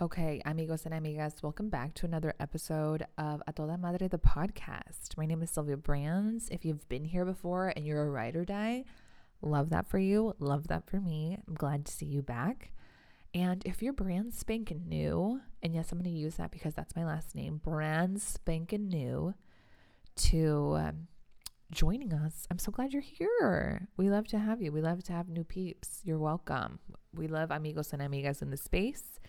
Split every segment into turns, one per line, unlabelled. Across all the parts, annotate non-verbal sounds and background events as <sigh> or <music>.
Okay, amigos and amigas, welcome back to another episode of A Toda Madre, the podcast. My name is Sylvia Brands. If you've been here before and you're a ride or die, love that for you. Love that for me. I'm glad to see you back. And if you're brand spanking new, and yes, I'm going to use that because that's my last name, brand spanking new to um, joining us, I'm so glad you're here. We love to have you. We love to have new peeps. You're welcome. We love amigos and amigas in the space.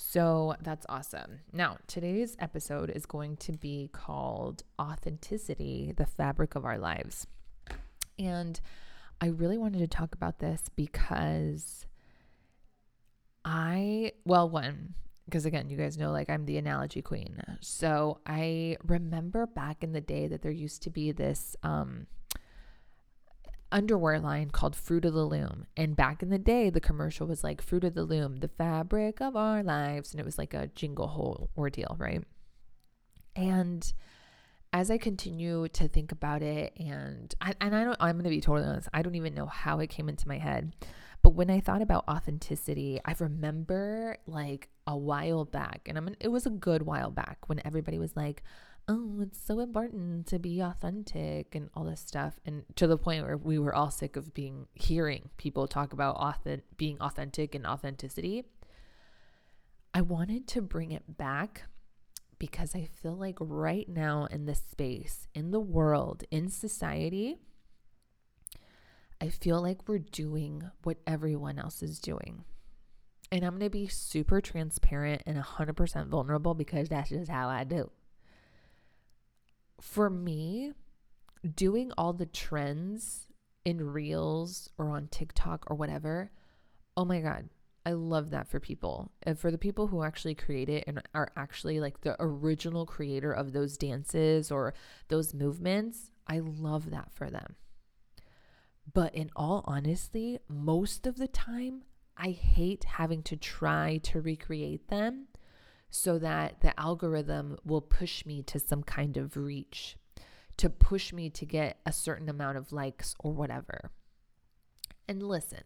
So that's awesome. Now, today's episode is going to be called Authenticity, the Fabric of Our Lives. And I really wanted to talk about this because I, well, one, because again, you guys know like I'm the analogy queen. So I remember back in the day that there used to be this um underwear line called Fruit of the Loom. And back in the day, the commercial was like Fruit of the Loom, the fabric of our lives. And it was like a jingle whole ordeal, right? And as I continue to think about it, and I, and I don't, I'm going to be totally honest, I don't even know how it came into my head. But when I thought about authenticity, I remember like a while back, and I mean, it was a good while back when everybody was like, oh, it's so important to be authentic and all this stuff. And to the point where we were all sick of being hearing people talk about authentic, being authentic and authenticity. I wanted to bring it back because I feel like right now in this space, in the world, in society, I feel like we're doing what everyone else is doing. And I'm going to be super transparent and 100% vulnerable because that's just how I do for me, doing all the trends in reels or on TikTok or whatever, oh my God, I love that for people. And for the people who actually create it and are actually like the original creator of those dances or those movements, I love that for them. But in all honesty, most of the time, I hate having to try to recreate them so that the algorithm will push me to some kind of reach, to push me to get a certain amount of likes or whatever. And listen,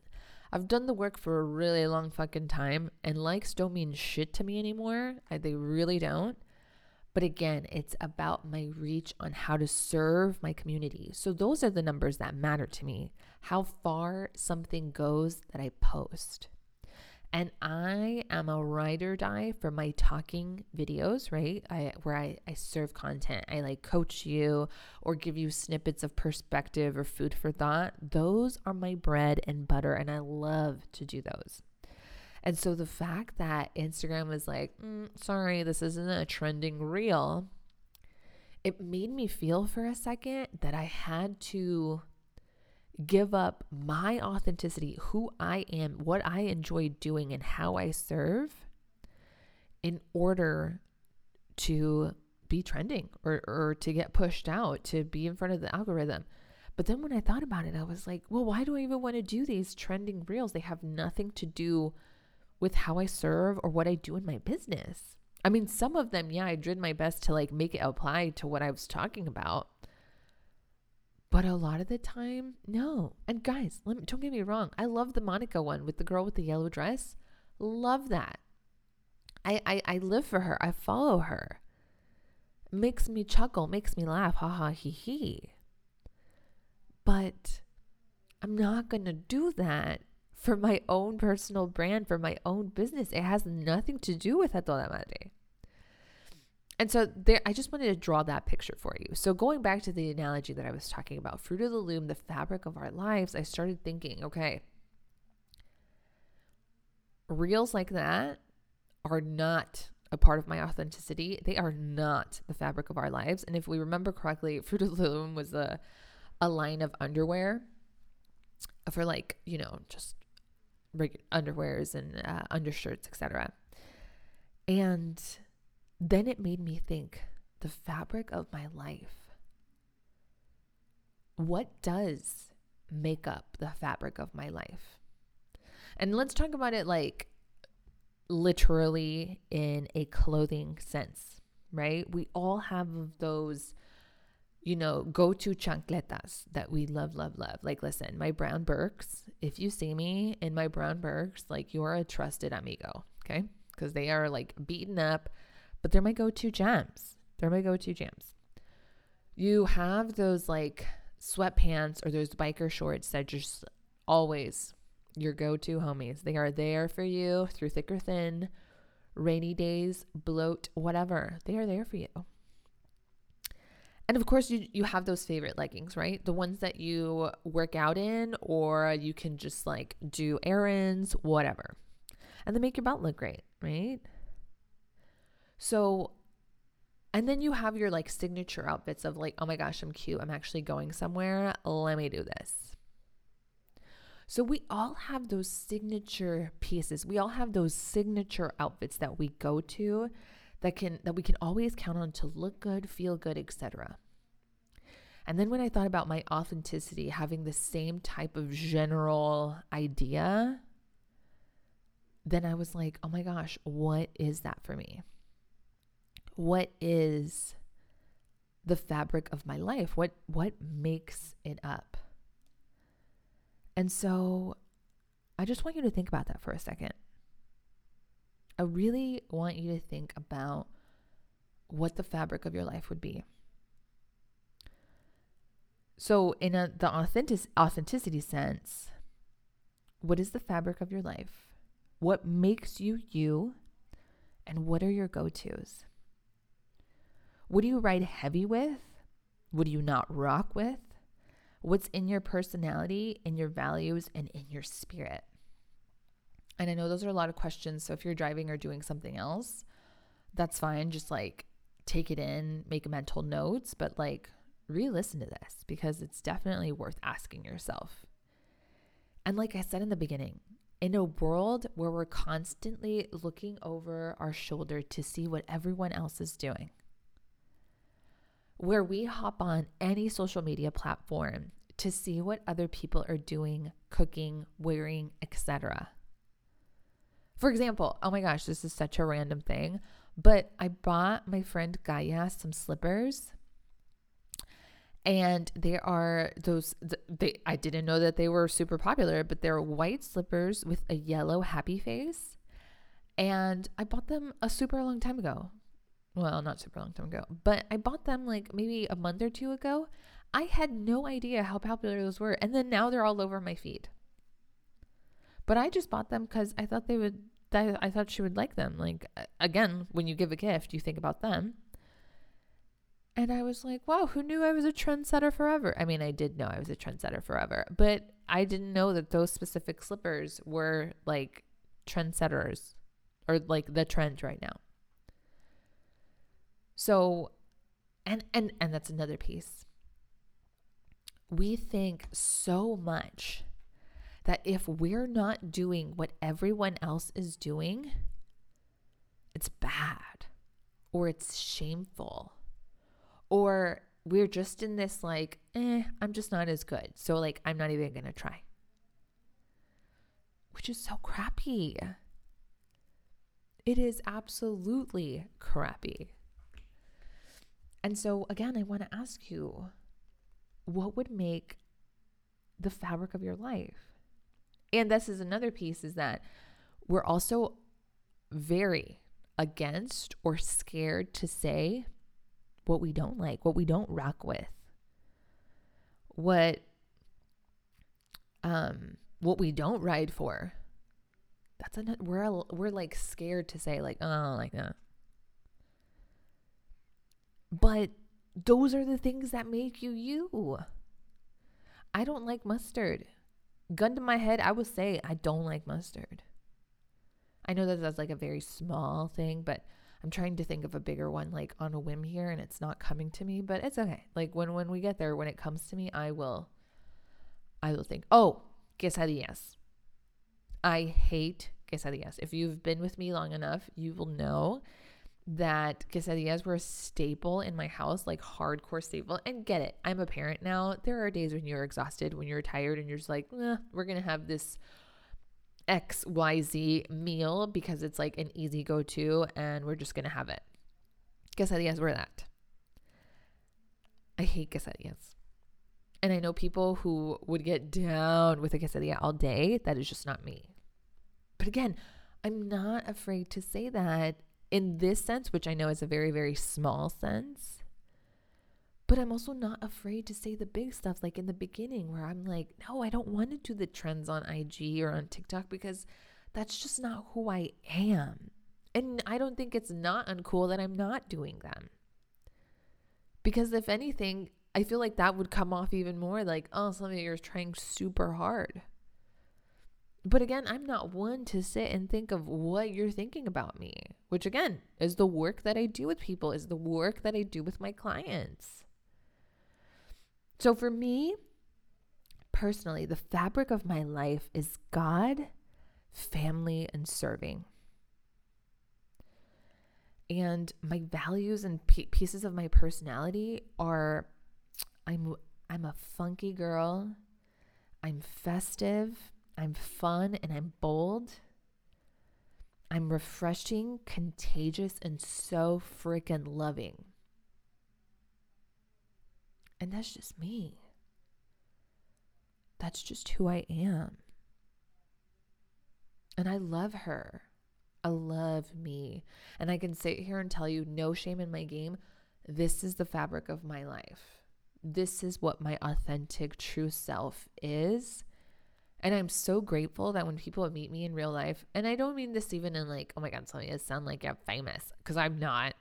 I've done the work for a really long fucking time, and likes don't mean shit to me anymore. I, they really don't. But again, it's about my reach on how to serve my community. So those are the numbers that matter to me. How far something goes that I post. And I am a ride or die for my talking videos, right? I where I, I serve content. I like coach you or give you snippets of perspective or food for thought. Those are my bread and butter, and I love to do those. And so the fact that Instagram was like, mm, sorry, this isn't a trending reel, it made me feel for a second that I had to give up my authenticity, who I am, what I enjoy doing, and how I serve in order to be trending or, or to get pushed out, to be in front of the algorithm. But then when I thought about it, I was like, well, why do I even want to do these trending reels? They have nothing to do with how I serve or what I do in my business. I mean, some of them, yeah, I did my best to like make it apply to what I was talking about. But a lot of the time, no. And guys, me, don't get me wrong. I love the Monica one with the girl with the yellow dress. Love that. I, I, I live for her. I follow her. Makes me chuckle, makes me laugh. Ha ha he he. But I'm not going to do that for my own personal brand, for my own business. It has nothing to do with A Toda Madre. And so there I just wanted to draw that picture for you. So going back to the analogy that I was talking about, fruit of the loom, the fabric of our lives, I started thinking, okay, reels like that are not a part of my authenticity. They are not the fabric of our lives. And if we remember correctly, Fruit of the Loom was a a line of underwear for like, you know, just underwears and uh, undershirts, etc. And then it made me think the fabric of my life. What does make up the fabric of my life? And let's talk about it like literally in a clothing sense, right? We all have those, you know, go to chancletas that we love, love, love. Like, listen, my brown Birks, if you see me in my brown Birks, like you're a trusted amigo, okay? because they are like beaten up, but they're my go to gems. They're my go to gems. You have those like sweatpants or those biker shorts that just always your go to homies. They are there for you through thick or thin, rainy days, bloat, whatever. They are there for you. And of course, you, you have those favorite leggings, right? The ones that you work out in, or you can just like do errands, whatever. And they make your butt look great, right? So, and then you have your like signature outfits of like, oh my gosh, I'm cute. I'm actually going somewhere. Let me do this. So we all have those signature pieces. We all have those signature outfits that we go to that can that we can always count on to look good, feel good, etc. And then when I thought about my authenticity having the same type of general idea, then I was like, "Oh my gosh, what is that for me? What is the fabric of my life? What what makes it up?" And so I just want you to think about that for a second. I really want you to think about what the fabric of your life would be. So, in a, the authentic, authenticity sense, what is the fabric of your life? What makes you you? And what are your go tos? What do you ride heavy with? What do you not rock with? what's in your personality, in your values, and in your spirit. And I know those are a lot of questions. So if you're driving or doing something else, that's fine. Just like take it in, make mental notes, but like re listen to this because it's definitely worth asking yourself. And like I said in the beginning, in a world where we're constantly looking over our shoulder to see what everyone else is doing, where we hop on any social media platform to see what other people are doing, cooking, wearing, etc. For example, oh my gosh, this is such a random thing, but I bought my friend Gaia some slippers. And they are those they I didn't know that they were super popular, but they're white slippers with a yellow happy face. And I bought them a super long time ago well, not super long time ago, but I bought them like maybe a month or two ago. I had no idea how popular those were. And then now they're all over my feed. But I just bought them because I thought they would, I thought she would like them. Like, again, when you give a gift, you think about them. And I was like, wow, who knew I was a trendsetter forever? I mean, I did know I was a trendsetter forever, but I didn't know that those specific slippers were like trendsetters or like the trend right now. So and and and that's another piece. We think so much that if we're not doing what everyone else is doing, it's bad or it's shameful or we're just in this like, eh, I'm just not as good. So, like, I'm not even going to try, which is so crappy. It is absolutely crappy. And so, again, I want to ask you what would make the fabric of your life? And this is another piece is that we're also very against or scared to say what we don't like, what we don't rock with, what um what we don't ride for. That's a we're we're like scared to say like oh like that. But those are the things that make you you. I don't like mustard. Gun to my head, I would say I don't like mustard. I know that that's like a very small thing, but I'm trying to think of a bigger one like on a whim here and it's not coming to me, but it's okay. Like when when we get there, when it comes to me, I will I will think, "Oh, quesadillas." I hate quesadillas. If you've been with me long enough, you will know that quesadillas were a staple in my house, like hardcore staple. And get it, I'm a parent now. There are days when you're exhausted, when you're tired, and you're just like, eh, we're gonna have this XYZ meal because it's like an easy go to, and we're just gonna have it. Quesadillas were that. I hate quesadillas. And I know people who would get down with a quesadilla all day. That is just not me. But again, I'm not afraid to say that in this sense, which I know is a very, very small sense. But I'm also not afraid to say the big stuff, like in the beginning, where I'm like, no, I don't want to do the trends on IG or on TikTok because that's just not who I am. And I don't think it's not uncool that I'm not doing them. Because if anything, I feel like that would come off even more like, oh, some of you're trying super hard. But again, I'm not one to sit and think of what you're thinking about me, which again is the work that I do with people, is the work that I do with my clients. So for me, personally, the fabric of my life is God, family, and serving. And my values and p- pieces of my personality are I'm I'm a funky girl. I'm festive. I'm fun and I'm bold. I'm refreshing, contagious, and so freaking loving. And that's just me. That's just who I am. And I love her. I love me. And I can sit here and tell you, no shame in my game. This is the fabric of my life. This is what my authentic, true self is. And I'm so grateful that when people meet me in real life, and I don't mean this even in like, oh my God, does sound like I'm famous, because I'm not.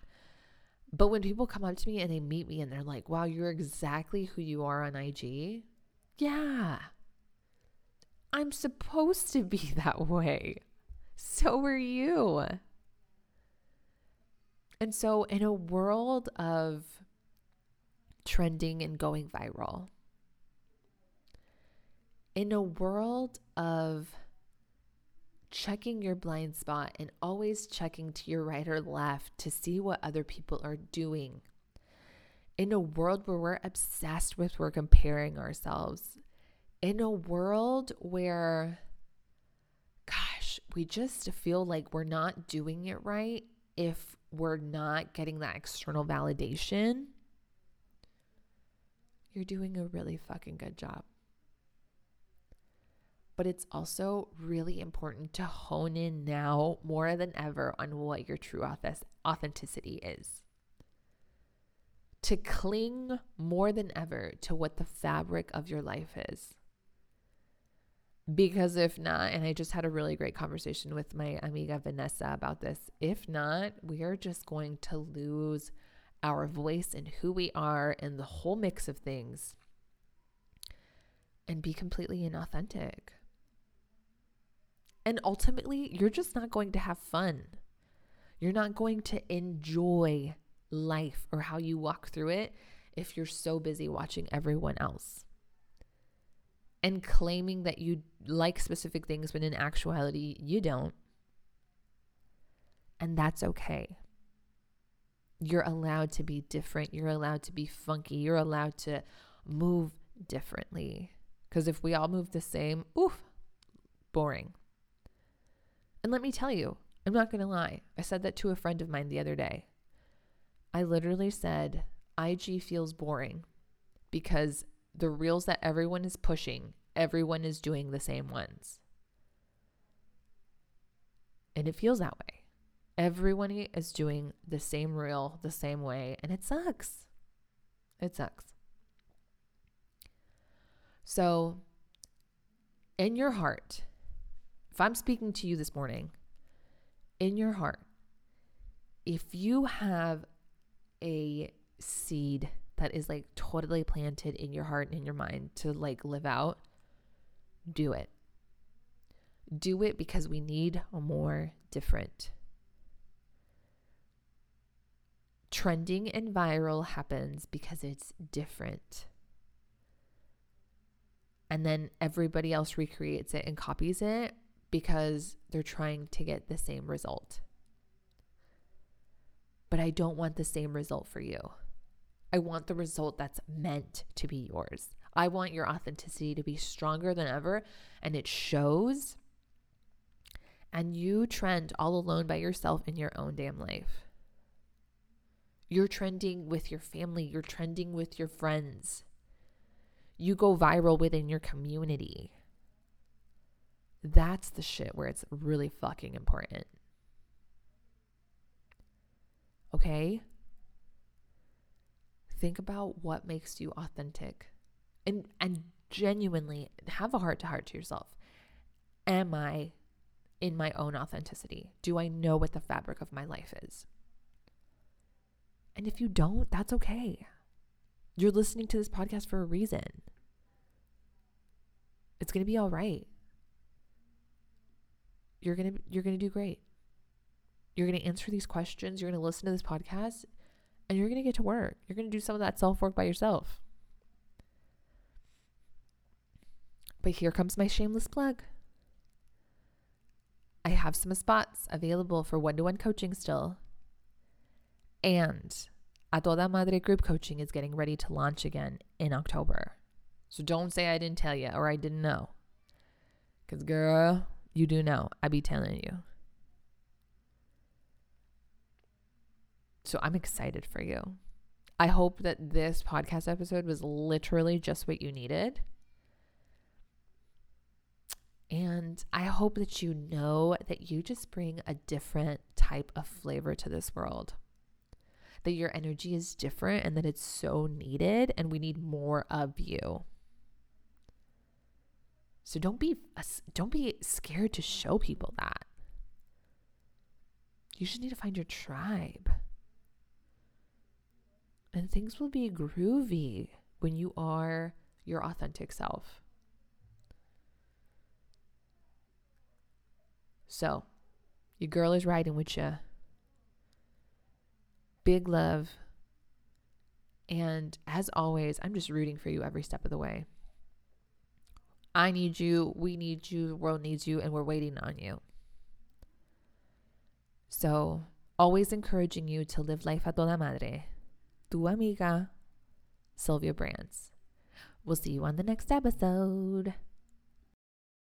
But when people come up to me and they meet me and they're like, wow, you're exactly who you are on IG. Yeah. I'm supposed to be <laughs> that way. So are you. And so, in a world of trending and going viral, in a world of checking your blind spot and always checking to your right or left to see what other people are doing, in a world where we're obsessed with we're comparing ourselves, in a world where, gosh, we just feel like we're not doing it right if we're not getting that external validation, you're doing a really fucking good job but it's also really important to hone in now more than ever on what your true authenticity is. To cling more than ever to what the fabric of your life is. Because if not, and I just had a really great conversation with my amiga Vanessa about this, if not, we are just going to lose our voice and who we are and the whole mix of things and be completely inauthentic. And ultimately, you're just not going to have fun. You're not going to enjoy life or how you walk through it if you're so busy watching everyone else and claiming that you like specific things when in actuality you don't. And that's okay. You're allowed to be different. You're allowed to be funky. You're allowed to move differently. Because if we all move the same, oof, boring. And let me tell you, I'm not going to lie. I said that to a friend of mine the other day. I literally said, IG feels boring because the reels that everyone is pushing, everyone is doing the same ones. And it feels that way. Everyone is doing the same reel the same way, and it sucks. It sucks. So, in your heart, I'm speaking to you this morning, in your heart, if you have a seed that is like totally planted in your heart and in your mind to like live out, do it. Do it because we need a more different. Trending and viral happens because it's different. And then everybody else recreates it and copies it because they're trying to get the same result. But I don't want the same result for you. I want the result that's meant to be yours. I want your authenticity to be stronger than ever, and it shows. And you trend all alone by yourself in your own damn life. You're trending with your family, you're trending with your friends. You go viral within your community. That's the shit where it's really fucking important. Okay? Think about what makes you authentic and and genuinely have a heart to heart to yourself. Am I in my own authenticity? Do I know what the fabric of my life is? And if you don't, that's okay. You're listening to this podcast for a reason. It's going to be all right. You're going to you're going to do great. You're going to answer these questions, you're going to listen to this podcast, and you're going to get to work. You're going to do some of that self-work by yourself. But here comes my shameless plug. I have some spots available for one to one coaching still. And A Toda Madre group coaching is getting ready to launch again in October. So don't say I didn't tell you or I didn't know. Because, girl, you do know. I be telling you. So I'm excited for you. I hope that this podcast episode was literally just what you needed. And I hope that you know that you just bring a different type of flavor to this world. That your energy is different and that it's so needed, and we need more of you. So don't be don't be scared to show people that. You just need to find your tribe. And things will be groovy when you are your authentic self. So, your girl is riding with you. Big love. And as always, I'm just rooting for you every step of the way. I need you, we need you, the world needs you, and we're waiting on you. So, always encouraging you to live life a toda madre. Tu amiga, Sylvia Brands. We'll see you on the next episode.